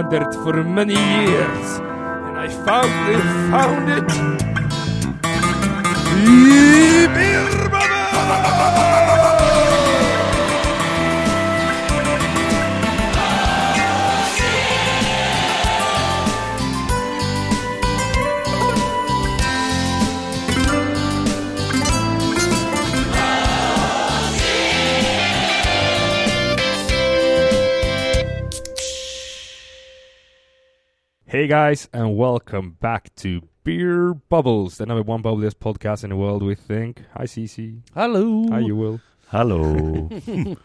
Wandered for many years, and I finally found it. Beer Hey guys, and welcome back to Beer Bubbles, the number one bubbliest podcast in the world, we think. Hi, Cece. Hello. Hi, you will. Hello.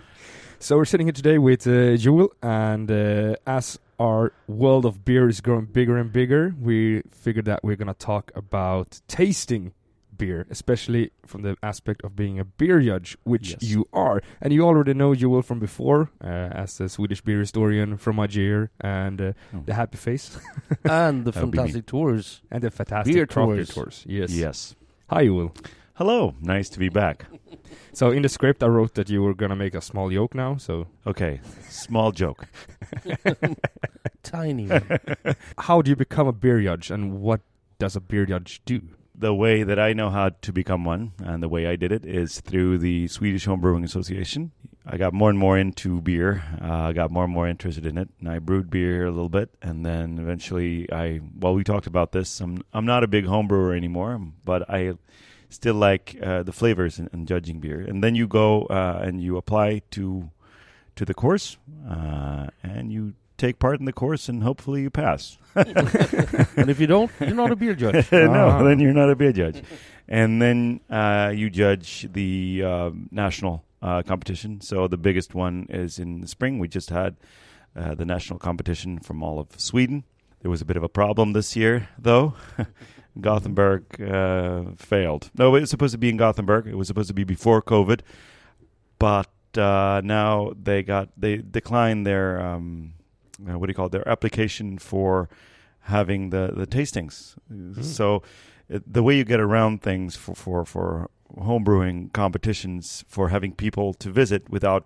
So we're sitting here today with uh, Jewel, and uh, as our world of beer is growing bigger and bigger, we figured that we're gonna talk about tasting beer, especially from the aspect of being a beer judge, which Yes. you are, and you already know Jewel from before, uh, as the Swedish beer historian from Ajir and uh, Oh. the Happy Face and the That would be me. fantastic tours. and the fantastic Beer tours. tours. Yes. yes. Hi, Jewel. Hello. Nice to be back. So in the script, I wrote that you were gonna make a small joke now. So Okay. Small joke. Tiny. how do you become a beer judge, and what does a beer judge do? The way that I know how to become one, and the way I did it, is through the Swedish Home Brewing Association. I got more and more into beer. Uh, I got more and more interested in it, and I brewed beer a little bit, and then eventually, I well, we talked about this. I'm I'm not a big home brewer anymore, but I still like uh, the flavors and, and judging beer. And then you go uh, and you apply to to the course, uh, and you take part in the course, and hopefully you pass. and if you don't, you're not a beer judge. no, Ah. then you're not a beer judge. And then uh, you judge the um, national uh, competition. So the biggest one is in the spring. We just had uh, the national competition from all of Sweden. There was a bit of a problem this year, though. Gothenburg uh, failed. No, it was supposed to be in Gothenburg. It was supposed to be before COVID, but uh, now they got they declined their um, uh, what do you call it? Their application for having the the tastings. So uh, the way you get around things for for for homebrewing competitions for having people to visit without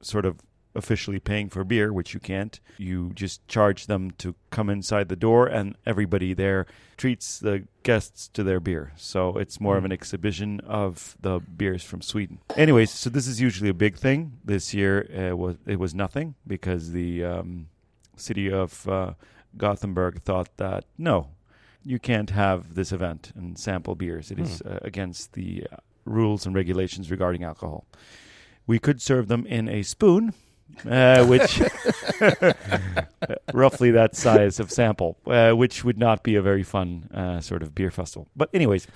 sort of officially paying for beer, which you can't. You just charge them to come inside the door, and everybody there treats the guests to their beer. So it's more of an exhibition of the beers from Sweden. Anyways, so this is usually a big thing. This year uh, was it was nothing because the um, city of uh, Gothenburg thought that no, you can't have this event and sample beers. It is uh, against the uh, rules and regulations regarding alcohol. We could serve them in a spoon, uh, which roughly that size of sample, uh, which would not be a very fun uh, sort of beer festival. But anyways,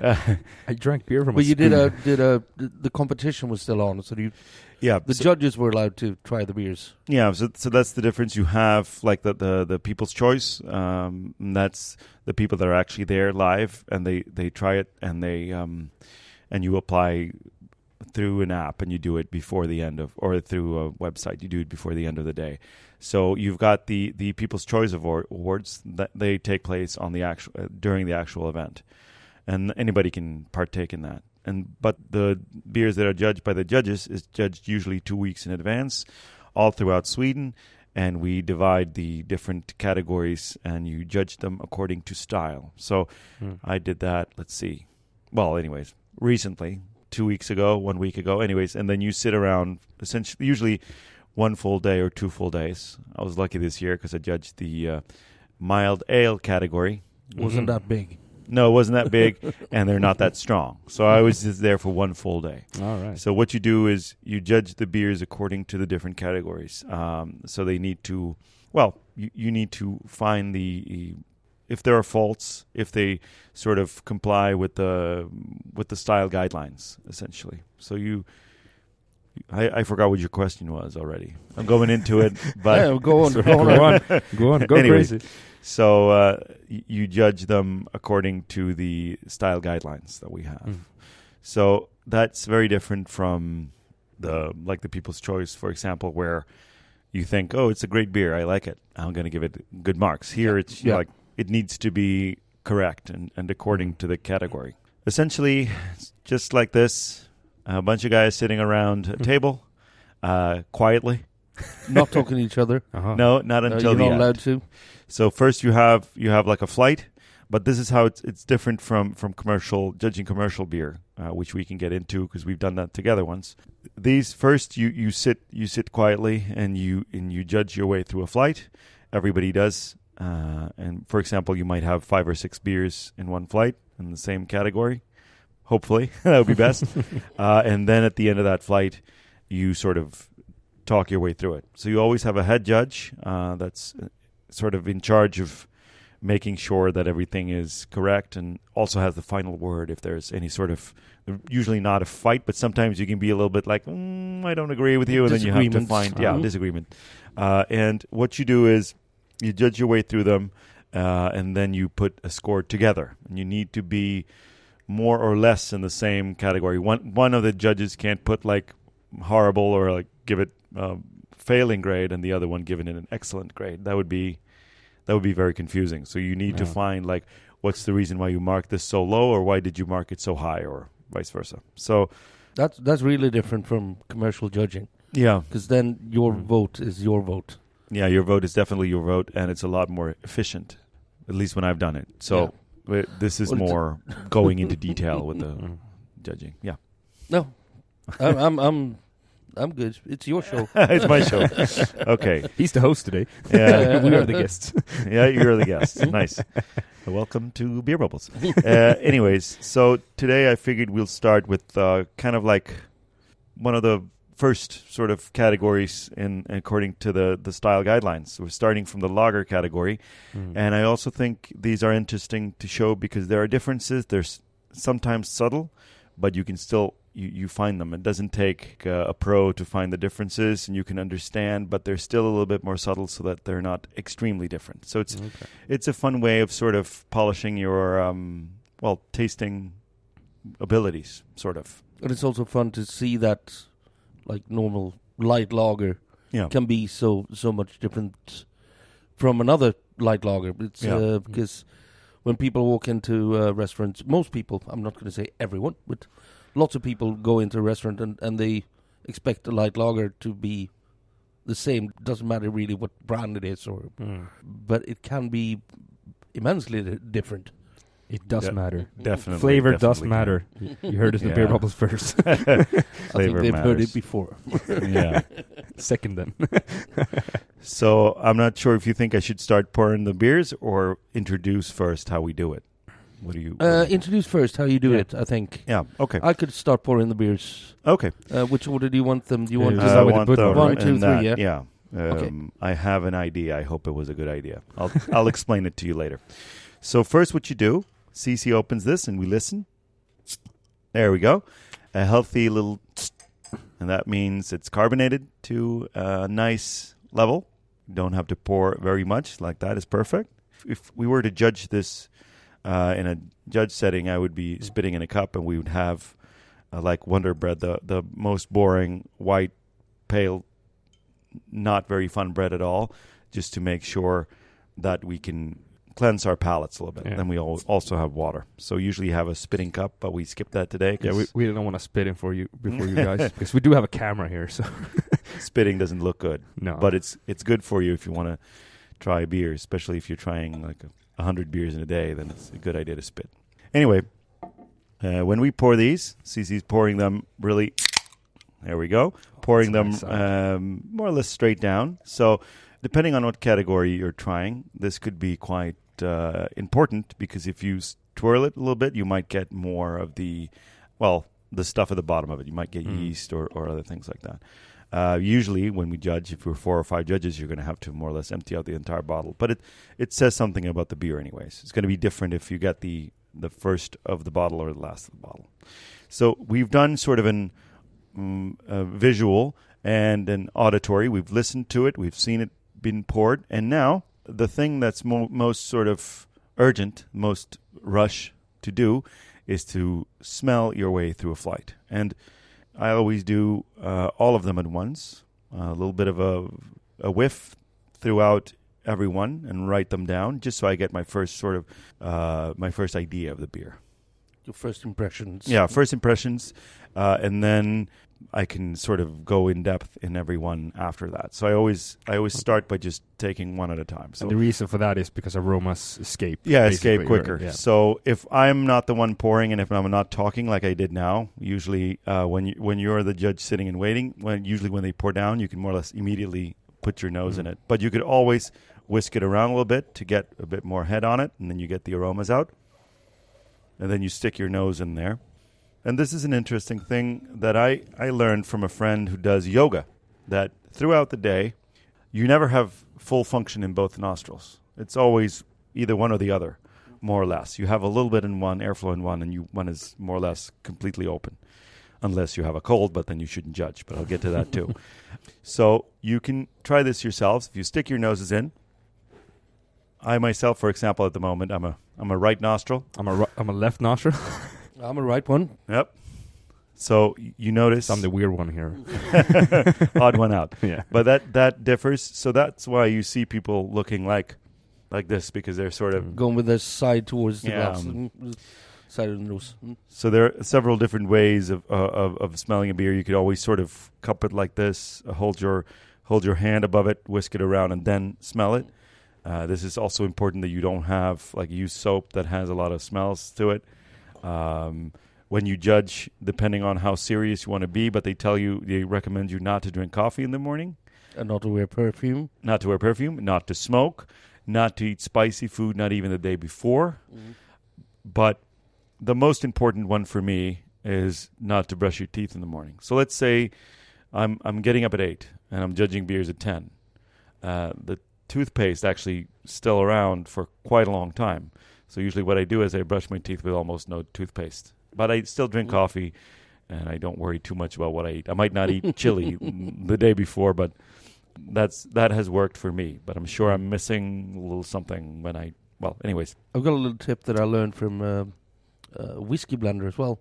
uh, I drank beer from. But a you did a did a the the competition was still on, so you, yeah, the so- judges were allowed to try the beers. Yeah, so so that's the difference. You have like the the, the people's choice. Um, and that's the people that are actually there live, and they they try it, and they um, and you apply through an app, and you do it before the end of, or through a website, you do it before the end of the day. So you've got the the people's choice award, awards that they take place on the actual uh, during the actual event, and anybody can partake in that. And but the beers that are judged by the judges is judged usually two weeks in advance all throughout Sweden, and we divide the different categories and you judge them according to style. So Hmm. I did that, let's see. Well, anyways, recently, two weeks ago, one week ago, anyways, and then you sit around essentially, usually one full day or two full days. I was lucky this year because I judged the uh, mild ale category. Wasn't Mhm. that big? No, it wasn't that big, and they're not that strong. So I was just there for one full day. All right. So what you do is you judge the beers according to the different categories. Um, so they need to, well, you, you need to find the if there are faults, if they sort of comply with the with the style guidelines, essentially. So you, I, I forgot what your question was already. I'm going into it, but yeah, go on, go on. go on, go on, go Anyways. crazy. So uh, you judge them according to the style guidelines that we have. Mm. So that's very different from the like the People's Choice, for example, where you think, "Oh, it's a great beer. I like it. I'm going to give it good marks." Here, it's Yeah. like it needs to be correct and, and according to the category. Essentially, just like this: a bunch of guys sitting around a Mm. table, uh, quietly, not talking to each other. Uh-huh. No, not until you're the not end. allowed to. So first you have you have like a flight, but this is how it's it's different from from commercial judging commercial beer, uh, which we can get into because we've done that together once. These first you you sit you sit quietly and you and you judge your way through a flight. Everybody does, uh, and for example, you might have five or six beers in one flight in the same category. Hopefully, that would be best. uh, and then at the end of that flight, you sort of talk your way through it. So you always have a head judge uh, that's uh, sort of in charge of making sure that everything is correct and also has the final word if there's any sort of usually not a fight but sometimes you can be a little bit like mm, i don't agree with you and then you have to find yeah Mhm. disagreement uh, and what you do is you judge your way through them uh, and then you put a score together and you need to be more or less in the same category one one of the judges can't put like horrible or like give it um, failing grade and the other one giving it an excellent grade. That would be that would be very confusing. So you need to find like what's the reason why you marked this so low or why did you mark it so high or vice versa. So That's that's really different from commercial judging. Yeah. Because then your Mm. vote is your vote. yeah your vote is definitely your vote and it's a lot more efficient at least when i've done it. So uh, this is Well, more going into detail with the judging. Yeah. No, I'm, I'm I'm I'm good. It's your show. it's my show okay He's the host today. yeah we are the guests. yeah, you're the guest. nice. Welcome to Beer Bubbles. Uh, anyways, so today I figured we'll start with uh, kind of like one of the first sort of categories in according to the the style guidelines. We're starting from the lager category, Mm. and I also think these are interesting to show because there are differences. There's sometimes subtle, but you can still you, you find them. It doesn't take uh, a pro to find the differences, and you can understand, but they're still a little bit more subtle, so that they're not extremely different. So it's Okay. it's a fun way of sort of polishing your um, well tasting abilities, sort of. And it's also fun to see that, like normal light lager Yeah, can be so so much different from another light lager. It's Yeah. uh, because when people walk into uh, restaurants, most people, I'm not going to say everyone, but lots of people go into a restaurant and, and they expect a light lager to be the same. Doesn't matter really what brand it is, or Mm. but it can be immensely di- different. It does De- matter. definitely. Flavor does definitely. matter. You heard it in the beer bubbles first. I think they've heard it before. yeah. Second, then. So I'm not sure if you think I should start pouring the beers or introduce first how we do it. What do you? Uh, introduce first how you do Yeah. it. I think yeah. Okay. I could start pouring the beers. Okay. Uh, which order do you want them? Do you Uh, want I start with the want the one, two, three, that, yeah? Um, Okay. I have an idea. I hope it was a good idea. I'll I'll explain it to you later. So first, what you do? Cece opens this, and we listen. There we go. A healthy little, and that means it's carbonated to a nice level. Don't have to pour very much. Like that is perfect. If we were to judge this uh, in a judge setting, I would be spitting in a cup, and we would have uh, like Wonder Bread, the the most boring white, pale, not very fun bread at all, just to make sure that we can cleanse our palates a little bit. Yeah. Then we al- also have water. So usually you have a spitting cup, but we skipped that today yeah, we, we don't want to spit in for you before you guys because we do have a camera here. So spitting doesn't look good. no, But it's it's good for you if you want to try beer, especially if you're trying like a, a hundred beers in a day. Then it's a good idea to spit. Anyway, uh, when we pour these, Cece's pouring them really. There we go. Pouring them um, more or less straight down. So, depending on what category you're trying, this could be quite uh, important because if you twirl it a little bit, you might get more of the, well, the stuff at the bottom of it. You might get Mm. yeast or, or other things like that. Uh, usually, when we judge, if we're four or five judges, you're going to have to more or less empty out the entire bottle. But it it says something about the beer, anyways. It's going to be different if you get the the first of the bottle or the last of the bottle. So we've done sort of an um, visual and an auditory. We've listened to it. We've seen it been poured, and now the thing that's mo- most sort of urgent, most rush to do, is to smell your way through a flight. And I always do uh, all of them at once, a little bit of a, a whiff throughout every one, and write them down, just so I get my first sort of uh, my first idea of the beer. Your first impressions. Yeah, first impressions, uh, and then I can sort of go in depth in every one after that. So I always I always start by just taking one at a time. So and the reason for that is because aromas escape. yeah, escape quicker. Yeah. So if I'm not the one pouring, and if I'm not talking like I did now, usually uh, when you when you're the judge sitting and waiting, when usually when they pour down, you can more or less immediately put your nose in Mhm. it. But you could always whisk it around a little bit to get a bit more head on it, and then you get the aromas out, and then you stick your nose in there. And this is an interesting thing that I, I learned from a friend who does yoga that throughout the day, you never have full function in both nostrils. It's always either one or the other, more or less. You have a little bit in one, airflow in one, and you one is more or less completely open. Unless you have a cold, but then you shouldn't judge. But I'll get to that too. so you can try this yourselves. If you stick your noses in, I myself, for example, at the moment, I'm a I'm a right nostril. I'm a ri- I'm a left nostril. I'm a right one. Yep. So you notice I'm the weird one here. odd one out. yeah. But that that differs. So that's why you see people looking like like this because they're sort of. Mm. Going with the side towards the Yeah, glass. um, Mm, Side of the nose. Mm. So there are several different ways of uh, of, of smelling a beer. You could always sort of cup it like this, uh, hold your hold your hand above it, whisk it around, and then smell it. Uh, this is also important that you don't have like use soap that has a lot of smells to it. Um, when you judge, depending on how serious you want to be, but they tell you they recommend you not to drink coffee in the morning. And not to wear perfume. not to wear perfume, not to smoke, not to eat spicy food, not even the day before. But the most important one for me is not to brush your teeth in the morning. So let's say I'm I'm getting up at eight and I'm judging beers at ten. Uh, the toothpaste actually still around for quite a long time. So usually what I do is I brush my teeth with almost no toothpaste. But I still drink Mm. coffee and I don't worry too much about what I eat. I might not eat chili the day before, but that's that has worked for me. But I'm sure I'm missing a little something when I well, anyways. I've got a little tip that I learned from uh, uh, whiskey blender as well.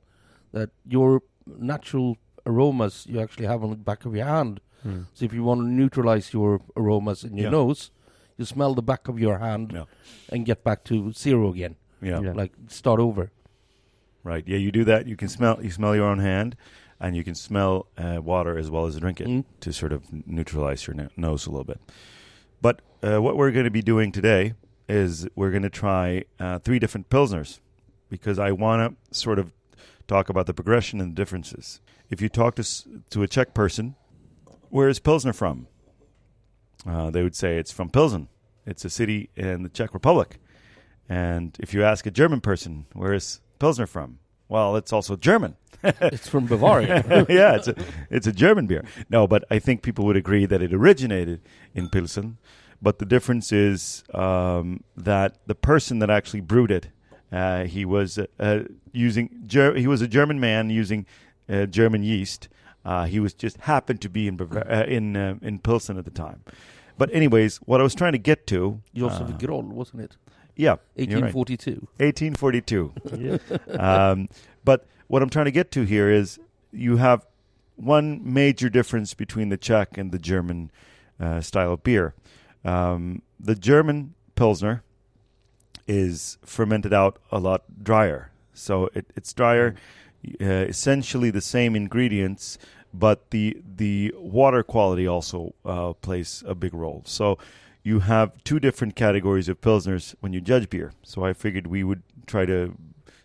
That your natural aromas you actually have on the back of your hand. Mm. So if you want to neutralize your aromas in your Yeah. nose, you smell the back of your hand Yeah. and get back to zero again. Yeah. Yeah. Like start over. Right. Yeah, you do that. You can smell you smell your own hand and you can smell uh, water as well as drink it. Mm. to sort of neutralize your no- nose a little bit. But uh, what we're going to be doing today is we're going to try uh, three different pilsners because I want to sort of talk about the progression and the differences. If you talk to s- to a Czech person, where is Pilsner from? Uh, they would say it's from Pilsen. It's a city in the Czech Republic. And if you ask a German person, where is Pilsner from? Well, it's also German. it's from Bavaria. yeah, it's a it's a German beer. No, but I think people would agree that it originated in Pilsen. But the difference is um, that the person that actually brewed it, uh, he was uh, using Ger- he was a German man using uh, German yeast. Uh, he was just happened to be in uh, in uh, in Pilsen at the time. But anyways, what I was trying to get to, Josef uh, Groll, wasn't it? yeah, you're right. 1842. 1842. Yeah. um, but what I'm trying to get to here is you have one major difference between the Czech and the German uh, style of beer. Um, the German Pilsner is fermented out a lot drier. So it, it's drier, uh, essentially the same ingredients, but the the water quality also uh, plays a big role. So you have two different categories of pilsners when you judge beer. So I figured we would try to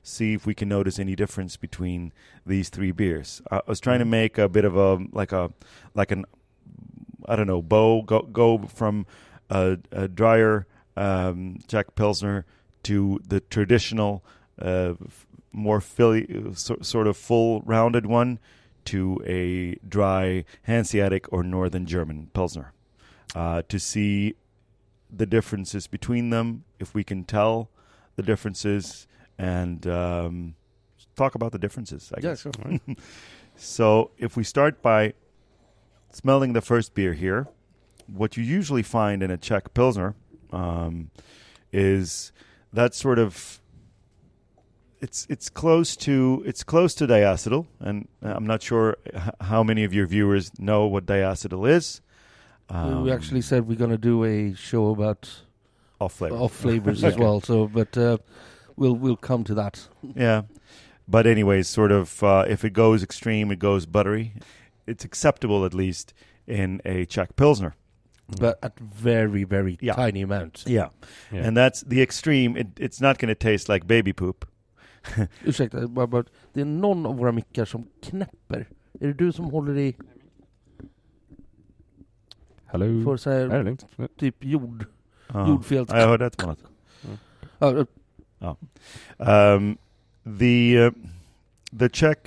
see if we can notice any difference between these three beers. I was trying to make a bit of a like a like an I don't know bow go go from a, a drier um, Czech pilsner to the traditional uh, more filly, so, sort of full rounded one to a dry Hanseatic or Northern German pilsner uh, to see the differences between them, if we can tell the differences, and um, talk about the differences. I Yeah, guess. sure. So if we start by smelling the first beer here, what you usually find in a Czech Pilsner um, is that sort of it's it's close to it's close to diacetyl, and I'm not sure how many of your viewers know what diacetyl is. we Um, actually said we're going to do a show about off flavor. off flavors as well. So, but uh, we'll we'll come to that. Yeah. But anyways, sort of uh, if it goes extreme, it goes buttery. It's acceptable at least in a Czech pilsner. but at very, very Yeah. tiny amounts. Yeah, Yeah. and that's the extreme. It, it's not going to taste like baby poop. Ursäkta, bara, bara, det är någon av våra mickar som knäpper. Är det du som håller i Hello. för så här. Ja. typ jord, Ja. jordfel? Ja, jag hörde ett annat. Ja, Um, the uh, the Czech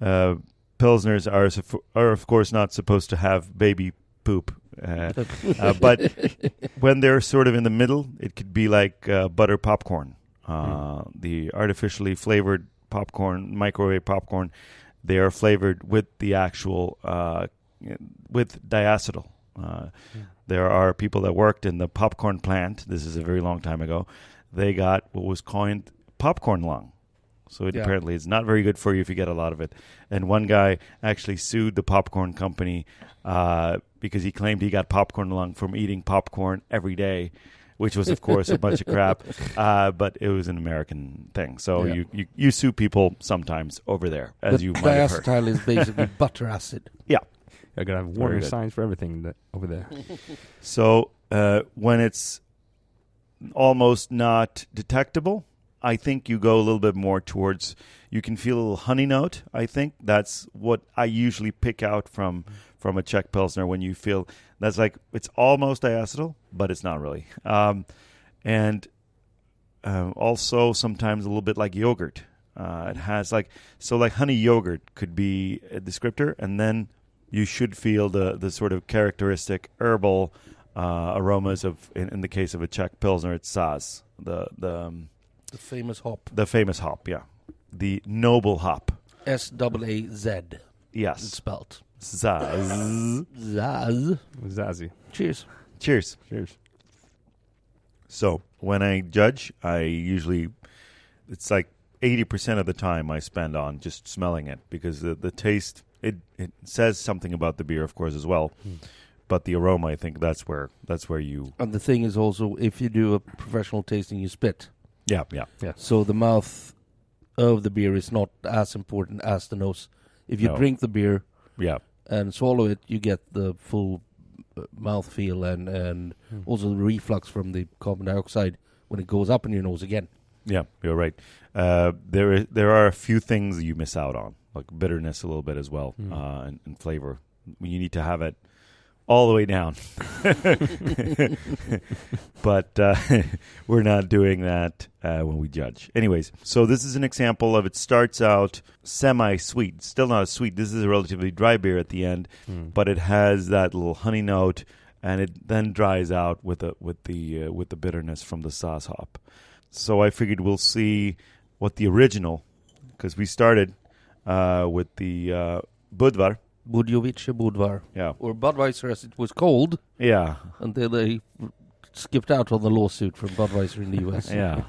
uh, pilsners are are of course not supposed to have baby poop, uh, uh, but when they're sort of in the middle, it could be like uh, butter popcorn, uh, the artificially flavored popcorn, microwave popcorn. They are flavored with the actual uh, with diacetyl. Uh, there are people that worked in the popcorn plant. This is a very long time ago. They got what was coined popcorn lung. So it Yeah. apparently is not very good for you if you get a lot of it. And one guy actually sued the popcorn company uh, because he claimed he got popcorn lung from eating popcorn every day, which was of course a bunch of crap. Uh, but it was an American thing. So Yeah. you, you you sue people sometimes over there, as But you might have heard. diacetyl is basically butter acid. Yeah, I gotta have warning good. signs for everything that, over there. So uh, when it's almost not detectable, I think you go a little bit more towards. You can feel a little honey note. I think that's what I usually pick out from from a Czech pilsner. When you feel that's like it's almost diacetyl, but it's not really. Um, and um, also sometimes a little bit like yogurt. Uh, it has like so like honey yogurt could be a descriptor, and then you should feel the the sort of characteristic herbal uh, aromas of in, in the case of a Czech pilsner, it's Saaz, the the um, The famous hop. the famous hop, yeah, the noble hop. S A A Z. It's Yes, spelled. Saaz. Zaz. Zazzy. Cheers. Cheers. Cheers. So when I judge, I usually it's like eighty percent of the time I spend on just smelling it because the the taste it it says something about the beer, of course, as well. Hmm. But the aroma, I think that's where that's where you And the thing is also, if you do a professional tasting, you spit. Yeah, yeah yeah So the mouth of the beer is not as important as the nose. If you No. drink the beer yeah and swallow it, you get the full uh, mouth feel and, and Hmm. also the reflux from the carbon dioxide when it goes up in your nose again. Yeah, you're right. Uh, there, is, there are a few things you miss out on, like bitterness a little bit as well, Mm. uh, and, and flavor. You need to have it all the way down. but uh, we're not doing that uh, when we judge. Anyways, so this is an example of it starts out semi-sweet, still not as sweet. This is a relatively dry beer at the end, Mm. but it has that little honey note, and it then dries out with the with the uh, with the bitterness from the Saaz hop. So I figured we'll see what the original, because we started uh, with the uh, Budvar. Budjovice Budvar. Yeah, Or Budweiser as it was called yeah, until they skipped out on the lawsuit from Budweiser in the US. yeah.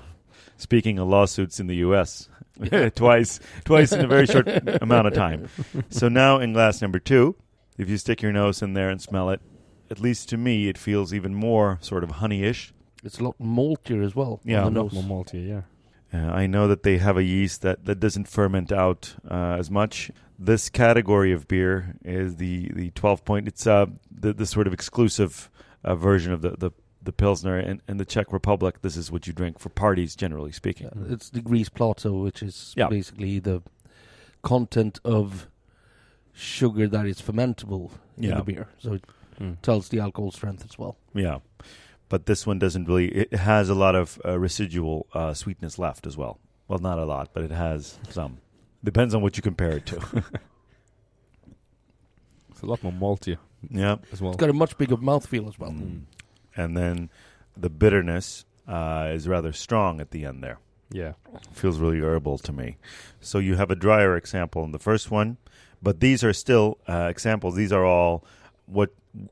Speaking of lawsuits in the U.S., twice, twice in a very short amount of time. So now in glass number two, if you stick your nose in there and smell it, at least to me, it feels even more sort of honeyish. It's a lot maltier as well. Yeah, on a Lot more malty, yeah. Uh, I know that they have a yeast that, that doesn't ferment out uh, as much. This category of beer is the, the 12 point. It's uh, the, the sort of exclusive uh, version of the, the, the Pilsner. In, in the Czech Republic, this is what you drink for parties, generally speaking. Yeah, It's degrees Plato, which is Yeah. basically the content of sugar that is fermentable in Yeah. the beer. So it Mm. tells the alcohol strength as well. Yeah. But this one doesn't really, it has a lot of uh, residual uh, sweetness left as well. Well, not a lot, but it has some. Depends on what you compare it to. It's a lot more malty yeah. as well. It's got a much bigger mouthfeel as well. Mm. And then the bitterness uh, is rather strong at the end there. Yeah. feels really herbal to me. So you have a drier example in the first one, but these are still uh, examples. These are all what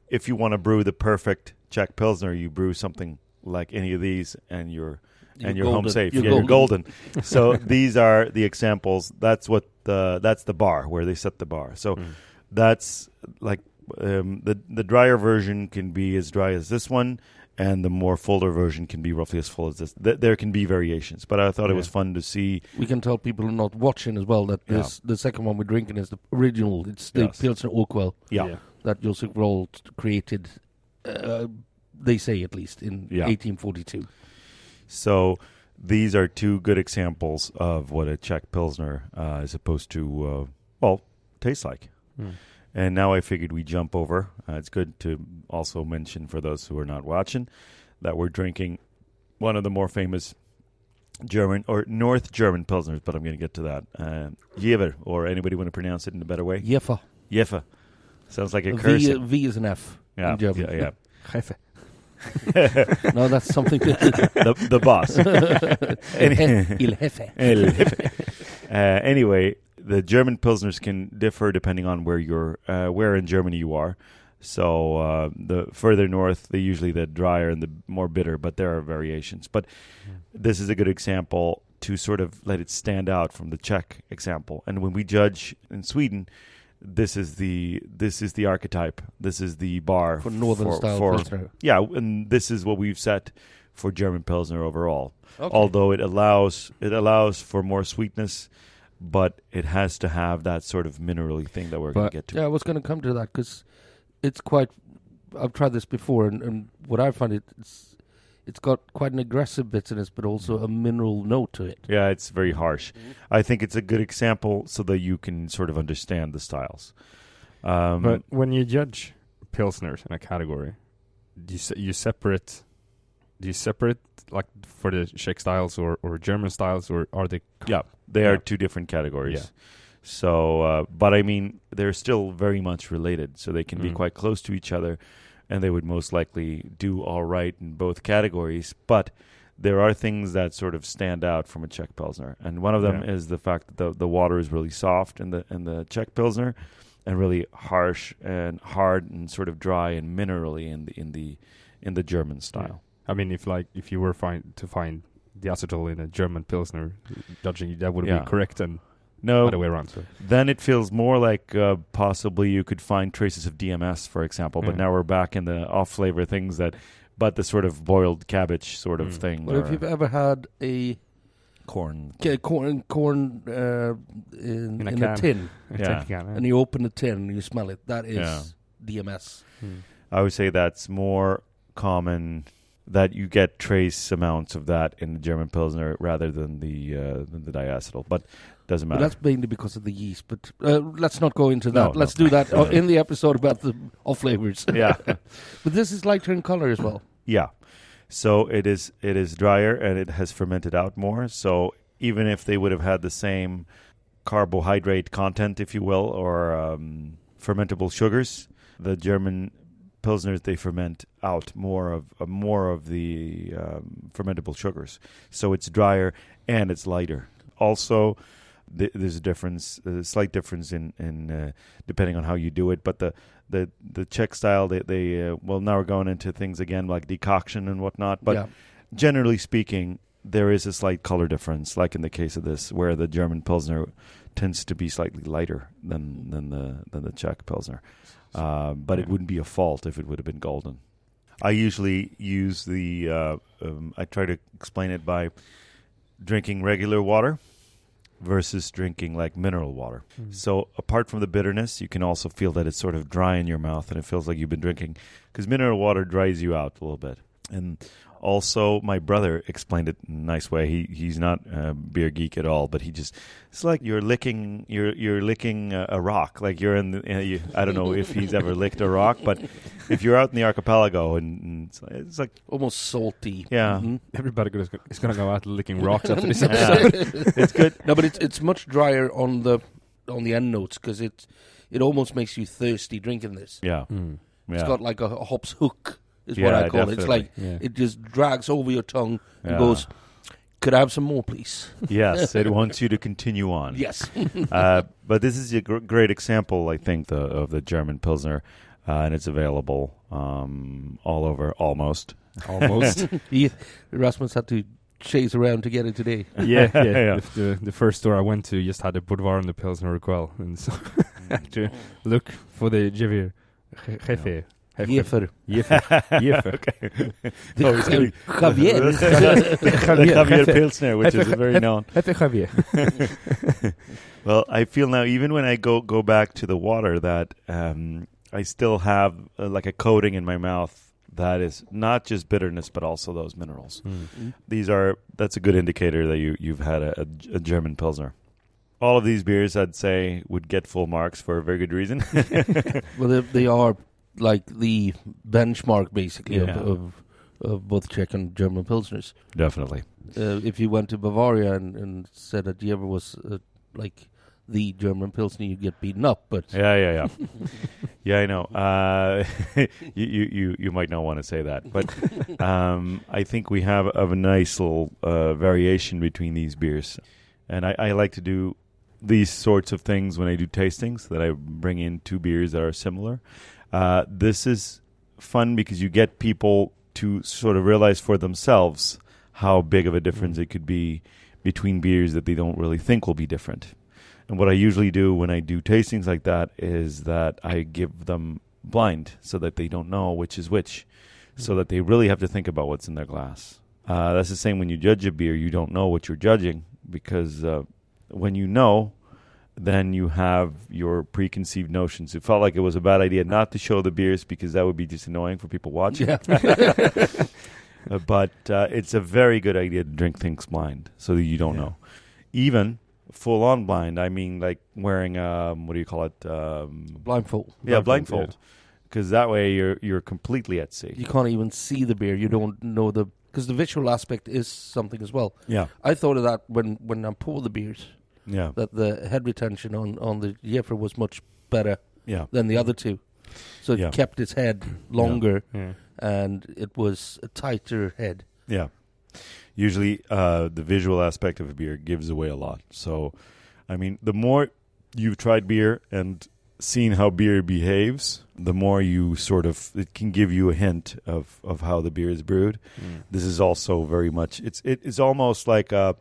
if you want to brew the perfect Czech Pilsner, you brew something like any of these, and you're and you're home safe. You're yeah, you're golden. so these are the examples. That's what the that's the bar where they set the bar. So Mm. that's like um, the the drier version can be as dry as this one, and the more fuller version can be roughly as full as this. Th- there can be variations, but I thought it was fun to see. We can tell people not watching as well that Yeah. the second one we're drinking is the original. It's the Yes. Pilsner Urquell Yeah, that Josef Groll created. Uh, they say at least in Yeah. 1842. So these are two good examples of what a Czech Pilsner uh, is supposed to, uh, well, taste like. Mm. And now I figured we jump over. Uh, it's good to also mention for those who are not watching that we're drinking one of the more famous German or North German Pilsners, but I'm going to get to that. Uh, Jever, or anybody want to pronounce it in a better way? Jeffa. Jefe. Sounds like a V, curse. v is an F yeah, in German. yeah, Jefe. Yeah. no, that's something. To the, the boss. Il Jefe. El Jefe. uh, anyway, the German pilsners can differ depending on where you're, uh, where in Germany you are. So uh, the further north, they usually the drier and the more bitter, but there are variations. But this is a good example to sort of let it stand out from the Czech example. And when we judge in Sweden, this is the this is the archetype. This is the bar For northern style for- Pilsner. yeah, and this is what we've set for German pilsner overall Okay. although it allows it allows for more sweetness, but it has to have that sort of minerally thing that we're going to get to. Yeah, I was going to come to that because it's quite. I've tried this before, and, and what I find it, it's it's got quite an aggressive bitterness, but also a mineral note to it. Yeah, it's very harsh. I think it's a good example so that you can sort of understand the styles. Um, But when you judge pilsners in a category, do you se- you separate? Do you separate like for the Czech styles or, or German styles, or are they? yeah, they are two different categories. Yeah. So, uh, but I mean, they're still very much related, so they can be Mm. quite close to each other, and they would most likely do all right in both categories. But there are things that sort of stand out from a Czech Pilsner, and one of them Yeah. is the fact that the the water is really soft in the in the Czech Pilsner, and really harsh and hard and sort of dry and minerally in the in the in the German style. I mean, if like if you were find to find diacetyl in a German pilsner, judging that would Yeah. be correct and No, other way around. So Then it feels more like uh, possibly you could find traces of DMS, for example. But Yeah. now we're back in the off flavor things that, but the sort of boiled cabbage sort of Mm. thing. But if you've ever had a corn. ca- corn corn uh, in, In a in a can. tin, Yeah. and you open the tin and you smell it, that is Yeah. DMS. Hmm. I would say that's more common that you get trace amounts of that in the German Pilsner rather than the uh, than the diacetyl. But doesn't matter. that's mainly because of the yeast. But uh, let's not go into that. no. Let's do that in the episode about the off flavors. yeah. but this is lighter in color as well. Yeah. So it is it is drier and it has fermented out more. So even if they would have had the same carbohydrate content, if you will, or um, fermentable sugars, the German pilsners they ferment out more of uh, more of the um, fermentable sugars. So it's drier and it's lighter. Also, th- there's a difference, a slight difference in in uh, depending on how you do it, but the the the Czech style they they uh, well now we're going into things again like decoction and whatnot but yeah. generally speaking there is a slight color difference like in the case of this where the German pilsner tends to be slightly lighter than than the than the Czech pilsner. Um, but it wouldn't be a fault if it would have been golden. I usually use the uh, um, I try to explain it by drinking regular water versus drinking like mineral water Hmm. so apart from the bitterness, you can also feel that it's sort of dry in your mouth, and it feels like you've been drinking because mineral water dries you out a little bit. And also, my brother explained it in a nice way. He he's not a beer geek at all, but he just it's like you're licking you're you're licking a, a rock. Like you're in the uh, you, I don't know if he's ever licked a rock, but if you're out in the archipelago and, and it's, it's like Almost salty. Yeah. Mhm. Everybody is going to go out licking rocks after this Yeah. episode. it's good. No, but it's it's much drier on the on the end notes because it it almost makes you thirsty drinking this. Yeah, Hmm. yeah. It's got like a, a hops hook, is what I call it. It's like Yeah. it just drags over your tongue and Yeah. goes. Could I have some more, please? yes, it wants you to continue on. Yes. uh, but this is a gr- great example, I think, the, of the German Pilsner, uh, and it's available um, all over almost. Almost. he, Rasmus had to chase around to get it today. yeah, yeah. Yeah. The, the, the first store I went to just had the Budvar and the Pilsner Urquell, and so I had to look for the Jevier Jefe. Jefer. Jefer. Jefer. okay. The Oh, be- Javier. the Javier Pilsner, which is very known. Javier. Well, I feel now, even when I go go back to the water, that um, I still have uh, like a coating in my mouth that is not just bitterness, but also those minerals. Mm. These are that's a good indicator that you you've had a, a, a German Pilsner. All of these beers, I'd say, would get full marks for a very good reason. Well, they, they are like the benchmark, basically, Yeah. of, of of both Czech and German pilsners. Definitely. Uh, if you went to Bavaria and, and said that Jever was uh, like the German pilsner, you'd get beaten up. But Yeah, yeah, yeah. yeah, I know. Uh, you, you, you, you might not want to say that, but um, I think we have of a nice little uh, variation between these beers, and I, I like to do these sorts of things when I do tastings. That I bring in two beers that are similar. Uh, this is fun because you get people to sort of realize for themselves how big of a difference it could be between beers that they don't really think will be different. And what I usually do when I do tastings like that is that I give them blind so that they don't know which is which, so that they really have to think about what's in their glass. Uh, that's the same when you judge a beer, you don't know what you're judging because uh, when you know, then you have your preconceived notions. It felt like it was a bad idea not to show the beers because that would be just annoying for people watching. yeah, Uh, but uh, it's a very good idea to drink things blind so that you don't Yeah. know. Even full on blind, I mean, like wearing um, what do you call it? Um, blindfold. yeah, Blindfold, blindfold. Because that way you're you're completely at sea. You can't even see the beer. You don't know the because the visual aspect is something as well. Yeah, I thought of that when when I poured the beers. Yeah, That the head retention on on the Jefer was much better yeah. than the other two. So it Yeah. kept its head longer Yeah. and it was a tighter head. Yeah. Usually, uh, the visual aspect of a beer gives away a lot. So, I mean, the more you've tried beer and seen how beer behaves, the more you sort of it can give you a hint of, of how the beer is brewed. Mm. This is also very much it's it is almost like uh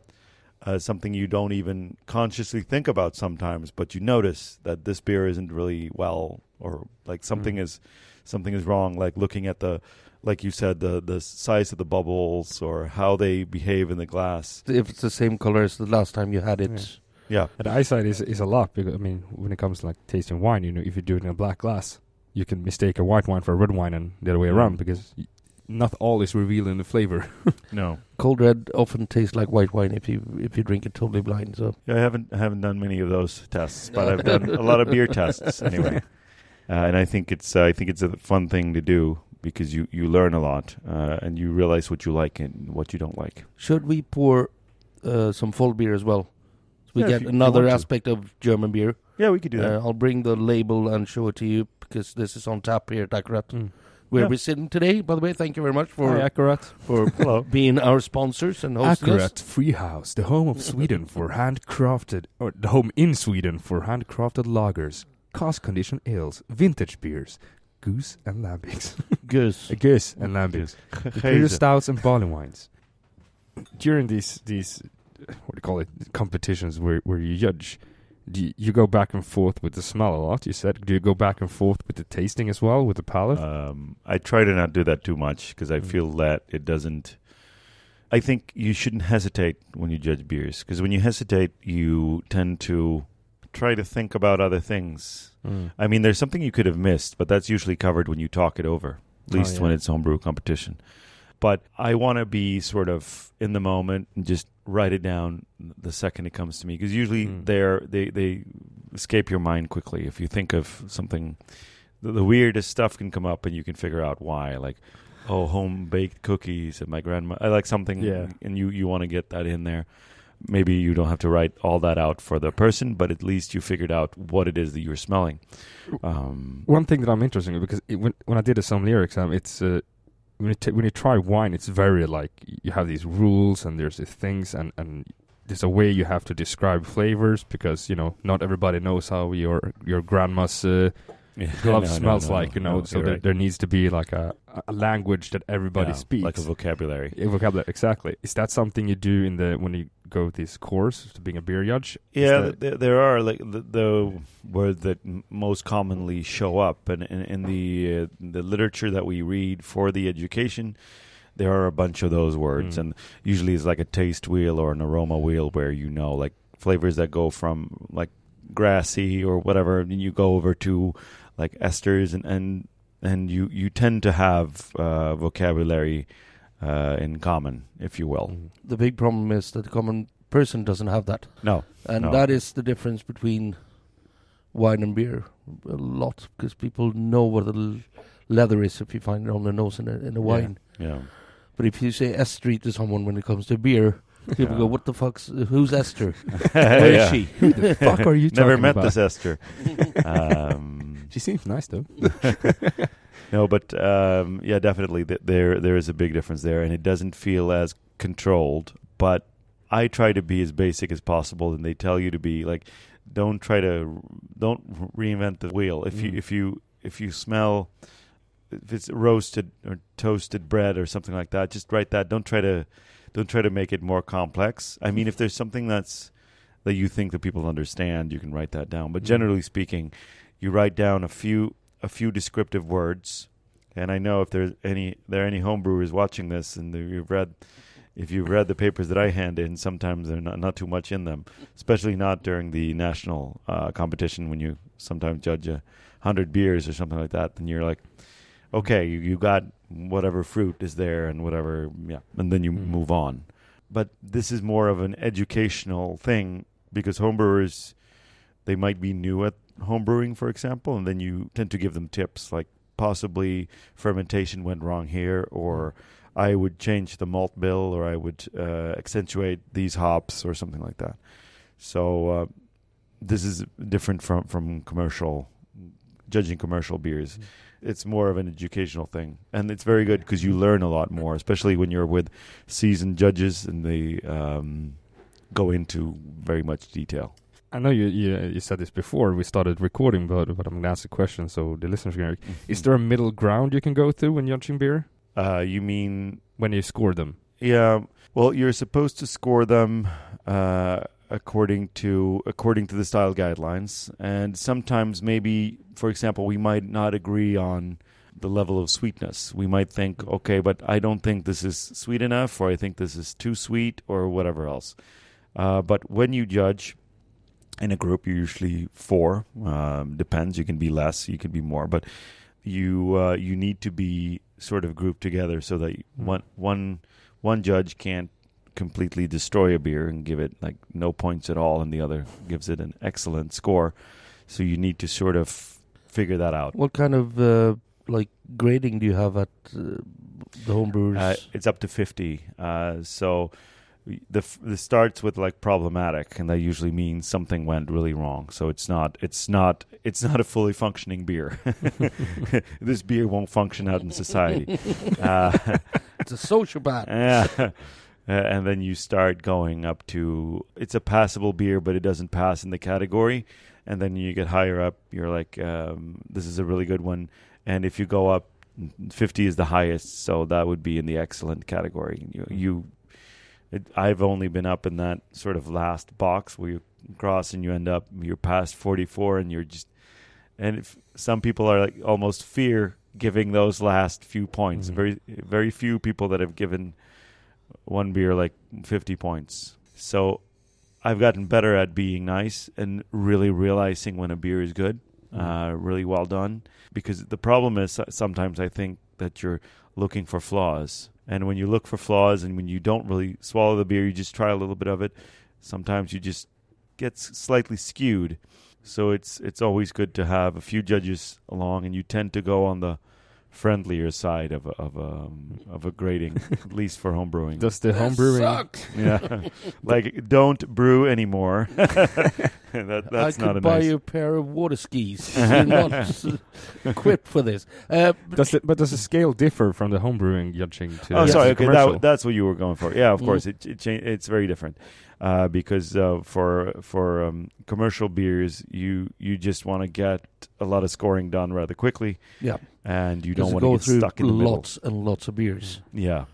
uh, something you don't even consciously think about sometimes, but you notice that this beer isn't really well, or like something Mm. is something is wrong. Like looking at the, like you said, the the size of the bubbles or how they behave in the glass. If it's the same color as the last time you had it, Yeah, And the eyesight is, is a lot because I mean when it comes to like tasting wine, you know, if you do it in a black glass, you can mistake a white wine for a red wine and the other way around Mm. because y- not all is revealed in the flavor. no, cold red often tastes like white wine if you if you drink it totally blind. So yeah, I haven't I haven't done many of those tests, but I've done a lot of beer tests anyway. Uh, and I think it's uh, I think it's a fun thing to do because you, you learn a lot uh, and you realize what you like and what you don't like. should we pour uh, some full beer as well? So we Yeah, get you- another want to. aspect of German beer. Yeah, we could do that. Uh, I'll bring the label and show it to you because this is on tap here at Akkurat. Mm. Where Yeah. we're sitting today, by the way. Thank you very much for Hi, for being our sponsors and hosting us. Akkurat Free House, the home of Sweden for handcrafted, or the home in Sweden for handcrafted lagers, cask condition ales, vintage beers, goose and lambics. Goose. Goose and lambics. Imperial stouts and barley wines. During these these what do you call it competitions where where you judge, do you, you go back and forth with the smell a lot? You said, do you go back and forth with the tasting as well with the palate? Um, I try to not do that too much because I Mm. feel that it doesn't. I think you shouldn't hesitate when you judge beers because when you hesitate, you tend to try to think about other things. Mm. I mean, there's something you could have missed, but that's usually covered when you talk it over, at Oh, least yeah. when it's homebrew competition. But I want to be sort of in the moment and just write it down the second it comes to me because usually Mm. they're they they escape your mind quickly if you think of something. The, the weirdest stuff can come up and you can figure out why, like. Oh, home baked cookies and my grandma. I like something, Yeah. and you you want to get that in there. Maybe you don't have to write all that out for the person, but at least you figured out what it is that you're smelling. Um, One thing that I'm interested in because it, when when I did a lyrics, exam, it's uh, when you t- when you try wine, it's very like you have these rules and there's these things and and there's a way you have to describe flavors because you know not everybody knows how your your grandma's uh, glove No, no, smells no, like. You know, no, so there, right. there needs to be like a, a language that everybody Yeah, speaks. like a vocabulary. A vocabulary, exactly. Is that something you do in the when you go this course to being a beer judge? Yeah, that- th- there are like the, the words that most commonly show up, and in, in the uh, the literature that we read for the education, there are a bunch of those words, Mm. and usually it's like a taste wheel or an aroma wheel where you know like flavors that go from like grassy or whatever, and you go over to like esters, and and and you you tend to have uh, vocabulary uh, in common, if you will. Mm. The big problem is that the common person doesn't have that, No, and No. that is the difference between wine and beer a lot because people know what the l- leather is if you find it on the nose in a, in a wine. yeah. But if you say Esther to someone when it comes to beer, people Yeah. go, "What the fuck's who's Esther? Where is she?" Who the fuck are you talking about? Never met about? this Esther. um, She seems nice though. no, but um, yeah, definitely th- there there is a big difference there, and it doesn't feel as controlled. But I try to be as basic as possible, and they tell you to be like, don't try to don't reinvent the wheel. If you Mm. if you if you smell if it's roasted or toasted bread or something like that, just write that. Don't try to don't try to make it more complex. I mean, if there's something that's that you think that people understand, you can write that down. But Mm. generally speaking, you write down a few a few descriptive words. And I know if there's any there are any homebrewers watching this, and you've read if you've read the papers that I hand in, sometimes there's not, not too much in them, especially not during the national uh, competition when you sometimes judge a hundred beers or something like that. Then you're like, okay, you, you got whatever fruit is there and whatever, yeah, and then you Mm. move on. But this is more of an educational thing because homebrewers they might be new at homebrewing, for example, and then you tend to give them tips like possibly fermentation went wrong here, or I would change the malt bill, or I would uh, accentuate these hops, or something like that. So uh, this is different from from commercial judging commercial beers. It's more of an educational thing, and it's very good because you learn a lot more, especially when you're with seasoned judges and they um, go into very much detail. I know you, you you said this before we started recording, but but I'm gonna ask a question so the listeners can. Is there a middle ground you can go to when judging beer Uh, you mean when you score them? Yeah. Well, you're supposed to score them uh, according to according to the style guidelines, and sometimes maybe, for example, we might not agree on the level of sweetness. We might think, okay, but I don't think this is sweet enough, or I think this is too sweet, or whatever else. Uh, but when you judge in a group, you're usually four. Um, depends. You can be less. You can be more, but you uh, you need to be sort of grouped together so that Mm. one one one judge can't completely destroy a beer and give it like no points at all, and the other gives it an excellent score. So you need to sort of figure that out. What kind of uh, like grading do you have at uh, the homebrewers? Uh, it's up to fifty. Uh, so the the starts with like problematic, and that usually means something went really wrong. So it's not it's not it's not a fully functioning beer. this beer won't function out in society. Uh, it's a sociopath. yeah. Uh, and then you start going up to it's a passable beer, but it doesn't pass in the category. And then you get higher up, you're like, um, this is a really good one. And if you go up, 50 is the highest, so that would be in the excellent category. You, you it, I've only been up in that sort of last box where you cross and you end up you're past 44 and you're just and if some people are like almost fear giving those last few points. Mhm. Very very few people that have given one beer like 50 points. So I've gotten better at being nice and really realizing when a beer is good, uh, really well done. Because the problem is sometimes I think that you're looking for flaws. And when you look for flaws and when you don't really swallow the beer, you just try a little bit of it. Sometimes you just get slightly skewed. So it's it's always good to have a few judges along, and you tend to go on the friendlier side of a, of a, of a grading, at least for home brewing. Does the home brewing? Yeah, like don't brew anymore. that, that's I not could a buy nice. you a pair of water skis. You're not equipped for this. Uh, but Does it, but does the scale differ from the home brewing judging to Oh, the sorry. Okay, that, that's what you were going for. Yeah, of Mm. course, it, it cha- it's very different. Uh, because uh, for for um, commercial beers, you you just want to get a lot of scoring done rather quickly, Yeah. and you don't want to get through stuck in the middle. lots and lots of beers. Yeah,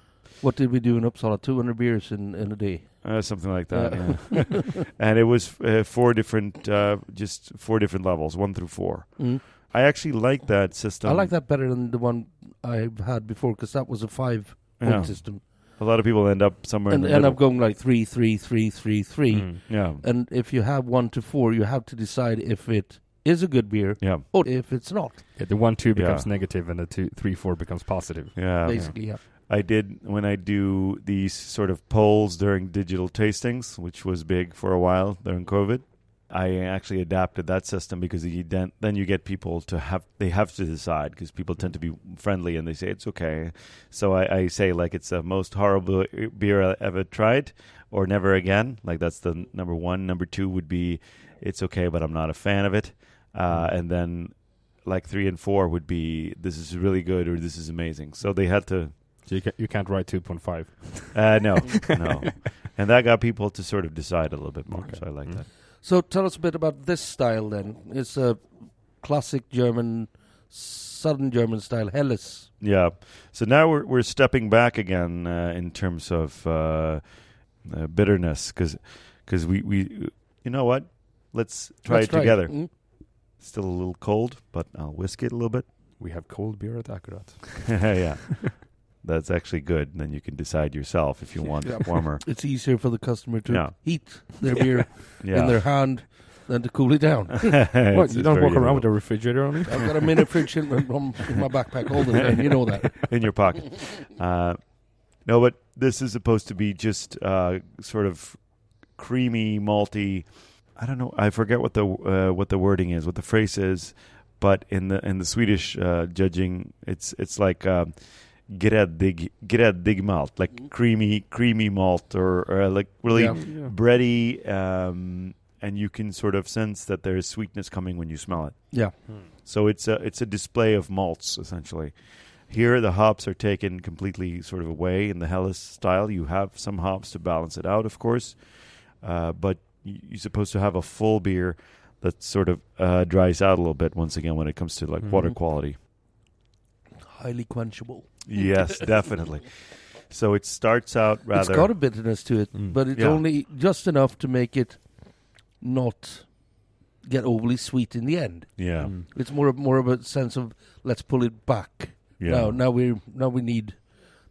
What did we do in Uppsala? 200 beers in, in a day. uh, something like that. Yeah. yeah. and it was uh, four different, uh, just four different levels, one through four. Mm. I actually like that system. I like that better than the one I've had before because that was a five point Yeah. system. A lot of people end up somewhere And in the end middle. up going like three, three, three, three, three. Mm. yeah, And if you have one to four, you have to decide if it is a good beer yeah, or if it's not. Yeah, the one two becomes Yeah. negative, and the two three four becomes positive. yeah. basically, yeah. I did when I do these sort of polls during digital tastings, which was big for a while during COVID. I actually adapted that system because you then, then you get people to have they have to decide because people tend to be friendly and they say it's okay. So I, I say like it's the most horrible beer I ever tried or never again. Like that's the number one. Number two would be it's okay, but I'm not a fan of it. Uh, and then like three and four would be this is really good or this is amazing. So they had to So you, ca- you can't write two point five. uh, no, no. And that got people to sort of decide a little bit more. Okay. So I like Mm. that. So tell us a bit about this style then. It's a classic German, southern German style, Helles. Yeah. So now we're we're stepping back again uh, in terms of uh, uh, bitterness because we we you know what? Let's try Let's it together. Mm. Still a little cold, but I'll whisk it a little bit. We have cold beer at Akkurat. yeah. That's actually good. And Then you can decide yourself if you want Yeah. it warmer. It's easier for the customer to Yeah. heat their beer Yeah. in their hand than to cool it down. what? You don't walk around with a refrigerator on it? I've got a mini fridge in, in my backpack all the time. You know that. in your pocket. Uh, no, but this is supposed to be just uh, sort of creamy, malty. I don't know. I forget what the uh, what the wording is, what the phrase is, but in the in the Swedish uh, judging, it's it's like um, gräddig gräddig malt, like creamy creamy malt, or, or like really Yeah. Yeah. bready, um, and you can sort of sense that there is sweetness coming when you smell it. Yeah. So it's a it's a display of malts essentially. Here the hops are taken completely sort of away in the Helles style. You have some hops to balance it out, of course, uh, but you're supposed to have a full beer that sort of uh, dries out a little bit. Once again, when it comes to like water Mhm. quality. Highly quenchable. Yes, definitely. So it starts out rather. It's got a bitterness to it, Mm. but it's Yeah. only just enough to make it not get overly sweet in the end. yeah, Mm. It's more more of a sense of let's pull it back. yeah, Now now we now we need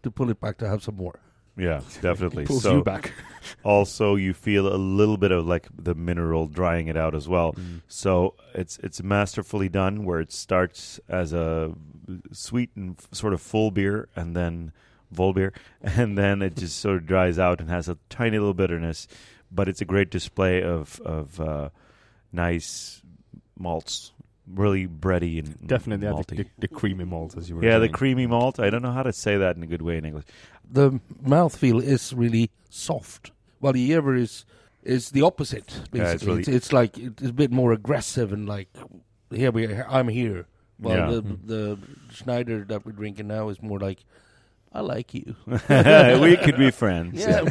to pull it back to have some more. yeah, definitely. Pulls so you back. also you feel a little bit of like the mineral drying it out as well. Mm. So it's it's masterfully done where it starts as a sweet and f- sort of full beer and then vol beer and then it just sort of dries out and has a tiny little bitterness but it's a great display of of uh, nice malts really bready and Definitely, I malty. think the, the creamy malt, as you were yeah the creamy malt I don't know how to say that in a good way in English The mouthfeel is really soft, while the Jever is is the opposite. Basically, Yeah, it's, it's really- it's, like it's a bit more aggressive and like here we I'm here. While Yeah. the Mm. the Schneider that we're drinking now is more like I like you. we could be friends Yeah.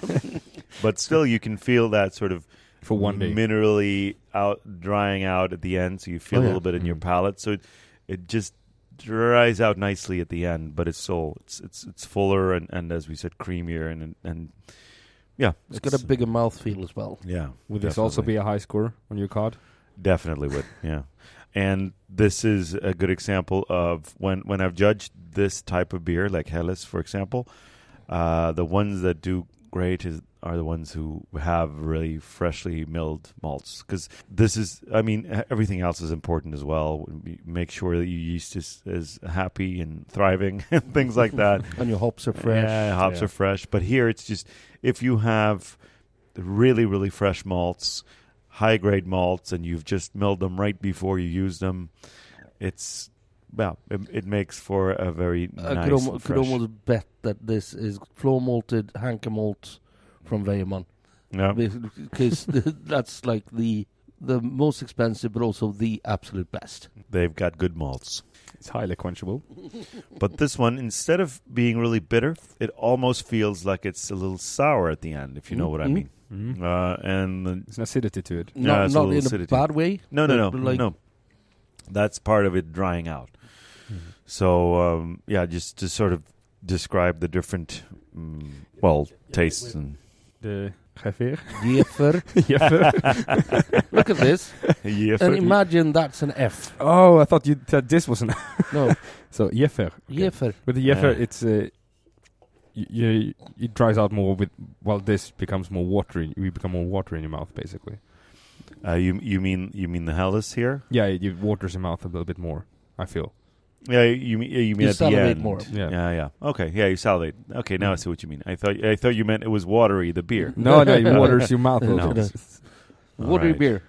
but still you can feel that sort of for one day. minerally out drying out at the end, so you feel Oh, a little bit in your Mm. palate. So it, it just dries out nicely at the end, but it's so it's it's it's fuller and, and as we said, creamier and and yeah, It's got a bigger mouth feel as well. yeah. Would this also be a high score on your card? Definitely would, yeah. And this is a good example of when when I've judged this type of beer, like Helles, for example. Uh, the ones that do great is are the ones who have really freshly milled malts because this is i mean everything else is important as well make sure that your yeast is, is happy and thriving and things like that And your hops are fresh. yeah, hops Yeah. are fresh. But here it's just if you have really, really fresh malts, high grade malts, and you've just milled them right before you use them, it's well, it, it makes for a very I nice could, almo- could almost bet that this is floor malted Hanker malt from Weyermann. yeah. because that's like the the most expensive, but also the absolute best. They've got good malts. It's highly quenchable. But this one, instead of being really bitter, it almost feels like it's a little sour at the end, if you know what I Mhm. mean. Mm. uh, and the, There's an acidity to it. Yeah, Not, it's a not little in a bad way. no, no, no, like, no. That's part of it drying out. So um, yeah, just to sort of describe the different, mm, well, tastes and The Gefer. Jefer. Jefer. Look at this, yeah, and imagine that's an F. Oh, I thought you said this was an. No, so Jefer. Jefer. With the Jefer, Yeah. it's uh, y- y- it dries out more with while this becomes more watery. You become more water in your mouth, basically. uh, you you mean you mean the Helles here? Yeah, it, it waters your mouth a little bit more. I feel. Yeah, you mean you mean You at the end? more. Yeah. yeah, yeah. Okay, yeah, you salivate. Okay, now I see what you mean. I thought I thought you meant it was watery, the beer. No, no, it waters your mouth a little No. bit. Watery Alright. beer.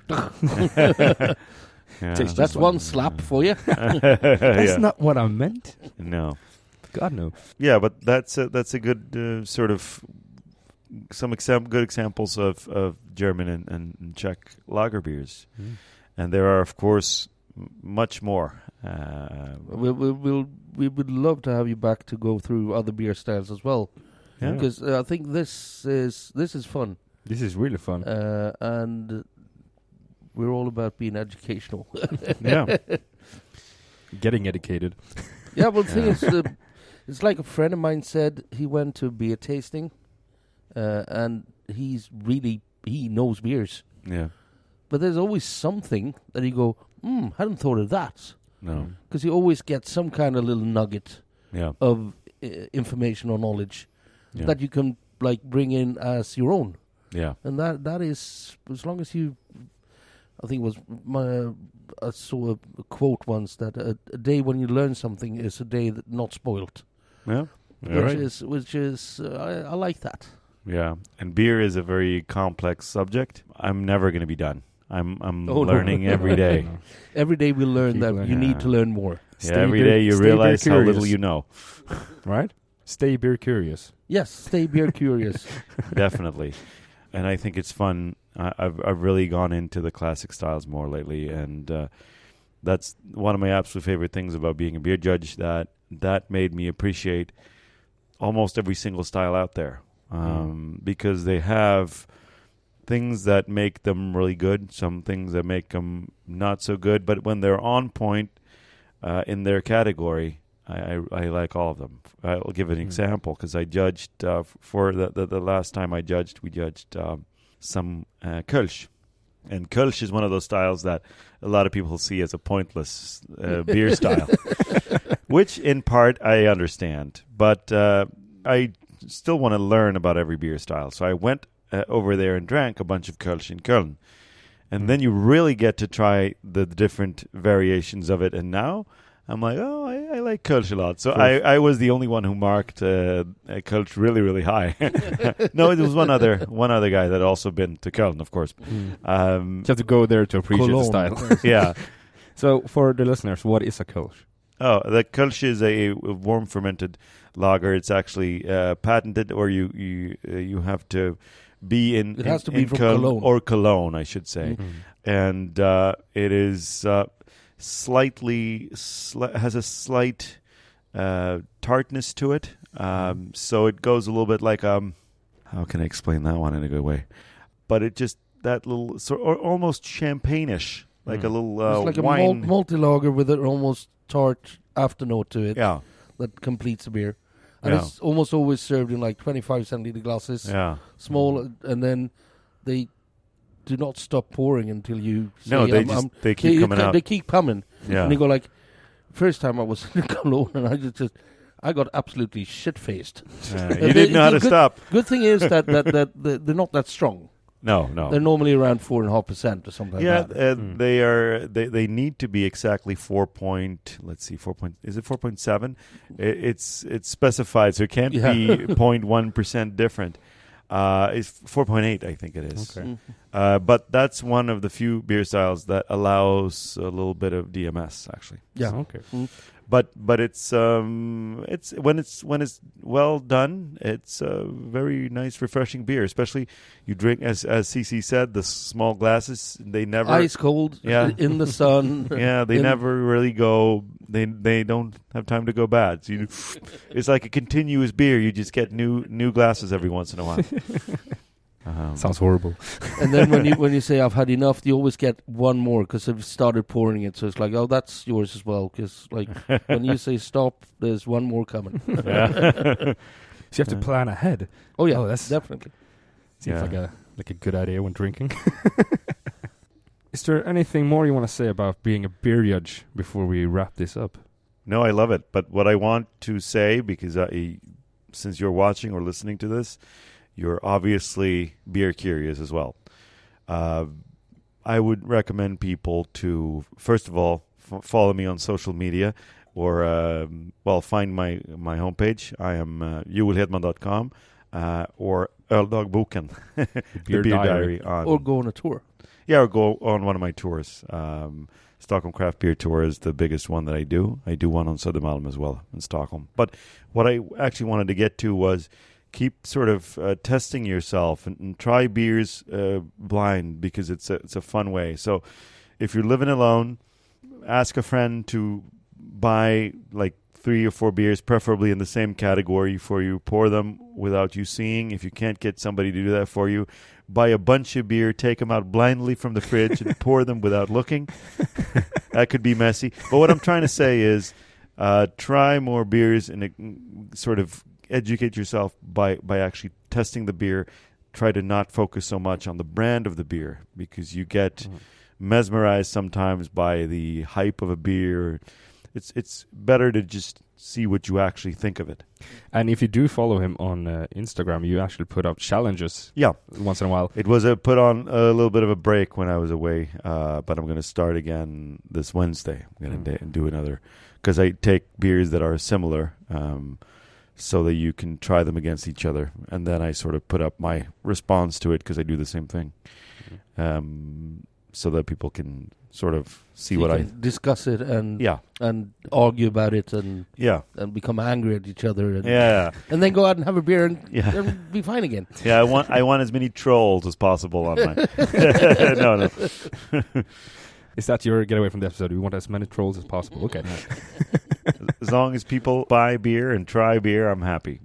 Yeah. Tastes That's one slap for you. That's yeah. not what I meant. no. God no. Yeah, but that's a, that's a good uh, sort of some exam- good examples of, of German and, and Czech lager beers, and there are of course m- much more. Uh, We, we, we'll, we would love to have you back to go through other beer styles as well, yeah. because uh, I think this is this is fun, This is really fun. uh, and we're all about being educational. yeah, Getting educated. yeah, well, the thing Yeah. is, it's like a friend of mine said he went to beer tasting, uh, and he's really he knows beers, yeah, but there's always something that you go, hmm, hadn't thought of that, no, because you always get some kind of little nugget yeah, of uh, information or knowledge yeah, that you can like bring in as your own, yeah, and that that is as long as you. I think it was my. I saw a, a quote once that a, a day when you learn something is a day that not spoiled, yeah. which All right. is which is uh, I, I like that. Yeah, and beer is a very complex subject. I'm never going to be done. I'm I'm Oh, no. learning every day. Every day we learn Keep that learning. you need Yeah. to learn more. Yeah, Stay every beer- day you realize how little you know. Right? Stay beer curious. Yes, stay beer curious. Definitely, and I think it's fun. I, I've I've really gone into the classic styles more lately, and uh, that's one of my absolute favorite things about being a beer judge. That that made me appreciate almost every single style out there, um, because they have things that make them really good, some things that make them not so good. But when they're on point uh, in their category, I, I, I like all of them. I'll give an Mm. example because I judged uh, for the, the the last time I judged, we judged um, some uh, Kölsch, and Kölsch is one of those styles that a lot of people see as a pointless uh, beer style, which in part I understand, but uh, I still want to learn about every beer style. So I went uh, over there and drank a bunch of Kölsch in Köln. And Mm. then you really get to try the different variations of it. And now I'm like, oh, I, I like Kölsch a lot. So I, I was the only one who marked uh, Kölsch really, really high. no, it was one other one other guy that also been to Köln, of course. Um, You have to go there to appreciate the style. yeah. so, for the listeners, what is a Kölsch? Oh, the Kölsch is a, a warm fermented lager. It's actually uh, patented, or you you uh, you have to be in. It has in- to be from Köln Cologne. or Cologne, I should say. Mm. and uh, it is uh, slightly sli- has a slight uh, tartness to it. Um, so it goes a little bit like um, how can I explain that one in a good way? But it just that little sort or almost champagne-ish, like Mm. a little uh, it's like a wine. malt, multi lager with an almost tart afternote to it yeah, that completes the beer. And Yeah. it's almost always served in like 25 centiliter glasses, yeah. small, and then they do not stop pouring until you say, No, they I'm- just I'm- they they, keep you coming ca- out. they keep coming. yeah, And you go like, first time I was in Cologne and I just, just I got absolutely shit faced. They- you didn't know how to good- stop. Good thing is that, that, that, that they're not that strong. No, no. They're normally around four and a half percent or something yeah, like that. uh, Mm. they are. They they need to be exactly four point. Let's see, four point. Is it four point seven? It's it's specified, so it can't Yeah. be 0.1 percent different. Uh, it's four point eight, I think it is. Okay. Mm. Uh, but that's one of the few beer styles that allows a little bit of DMS, actually. Yeah. Okay. But but it's um it's when it's when it's well done, it's a very nice, refreshing beer. Especially you drink as as Cece said, the small glasses they never Ice cold, Yeah. in the sun. yeah, they In- never really go. They they don't have time to go bad. So you, it's like a continuous beer. You just get new new glasses every once in a while. Um, Sounds horrible. and then when you when you say I've had enough, you always get one more because they've started pouring it. So it's like, oh, that's yours as well. Because like when you say stop, there's one more coming. yeah. So you have to plan ahead. Oh yeah, Oh, that's- definitely. Seems Yeah. like a like a good idea when drinking. Is there anything more you want to say about being a beer judge before we wrap this up? No, I love it. But what I want to say, because I, since you're watching or listening to this, you're obviously beer curious as well. Uh, I would recommend people to, first of all, f- follow me on social media or, um, well, find my, my homepage. I am uh, joelhedman.com uh, or Öldagboken, the Beer beer diary. diary. on, Or go on a tour. yeah, or go on one of my tours. Um, Stockholm Craft Beer Tour is the biggest one that I do. I do one on Södermalm as well in Stockholm. But what I actually wanted to get to was keep sort of uh, testing yourself and, and try beers uh, blind because it's a it's a fun way. So if you're living alone, ask a friend to buy like three or four beers, preferably in the same category, for you. Pour them without you seeing. If you can't get somebody to do that for you, buy a bunch of beer, take them out blindly from the fridge, and pour them without looking. that could be messy. But what I'm trying to say is, uh, try more beers and sort of educate yourself by by actually testing the beer. Try to not focus so much on the brand of the beer because you get mesmerized sometimes by the hype of a beer. It's it's better to just see what you actually think of it. And if you do follow him on uh, Instagram, you actually put up challenges Yeah, once in a while. it was a put on a little bit of a break when I was away, uh, but I'm going to start again this Wednesday. I'm going to Mm. do another because I take beers that are similar, um, so that you can try them against each other, and then I sort of put up my response to it because I do the same thing, um, so that people can sort of see So you what I. discuss it and Yeah, and argue about it and yeah, and become angry at each other and yeah, and then go out and have a beer and, yeah. and be fine again. Yeah, I want I want as many trolls as possible on my. no, no. Is that your getaway from the episode? We want as many trolls as possible. Okay. As long as people buy beer and try beer, I'm happy.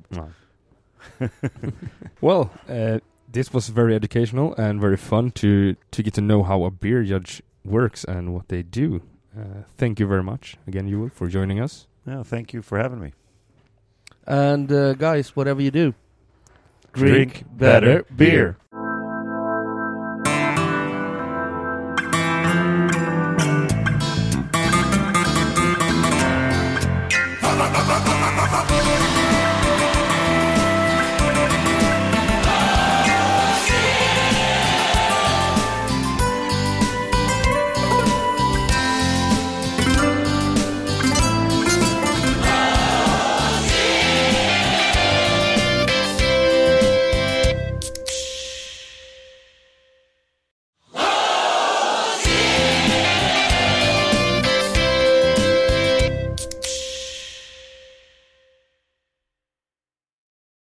well, uh, this was very educational and very fun to to get to know how a beer judge works and what they do. Uh, thank you very much again, Joel, for joining us. No, thank you for having me. And uh, guys, whatever you do, Drink better beer. Ba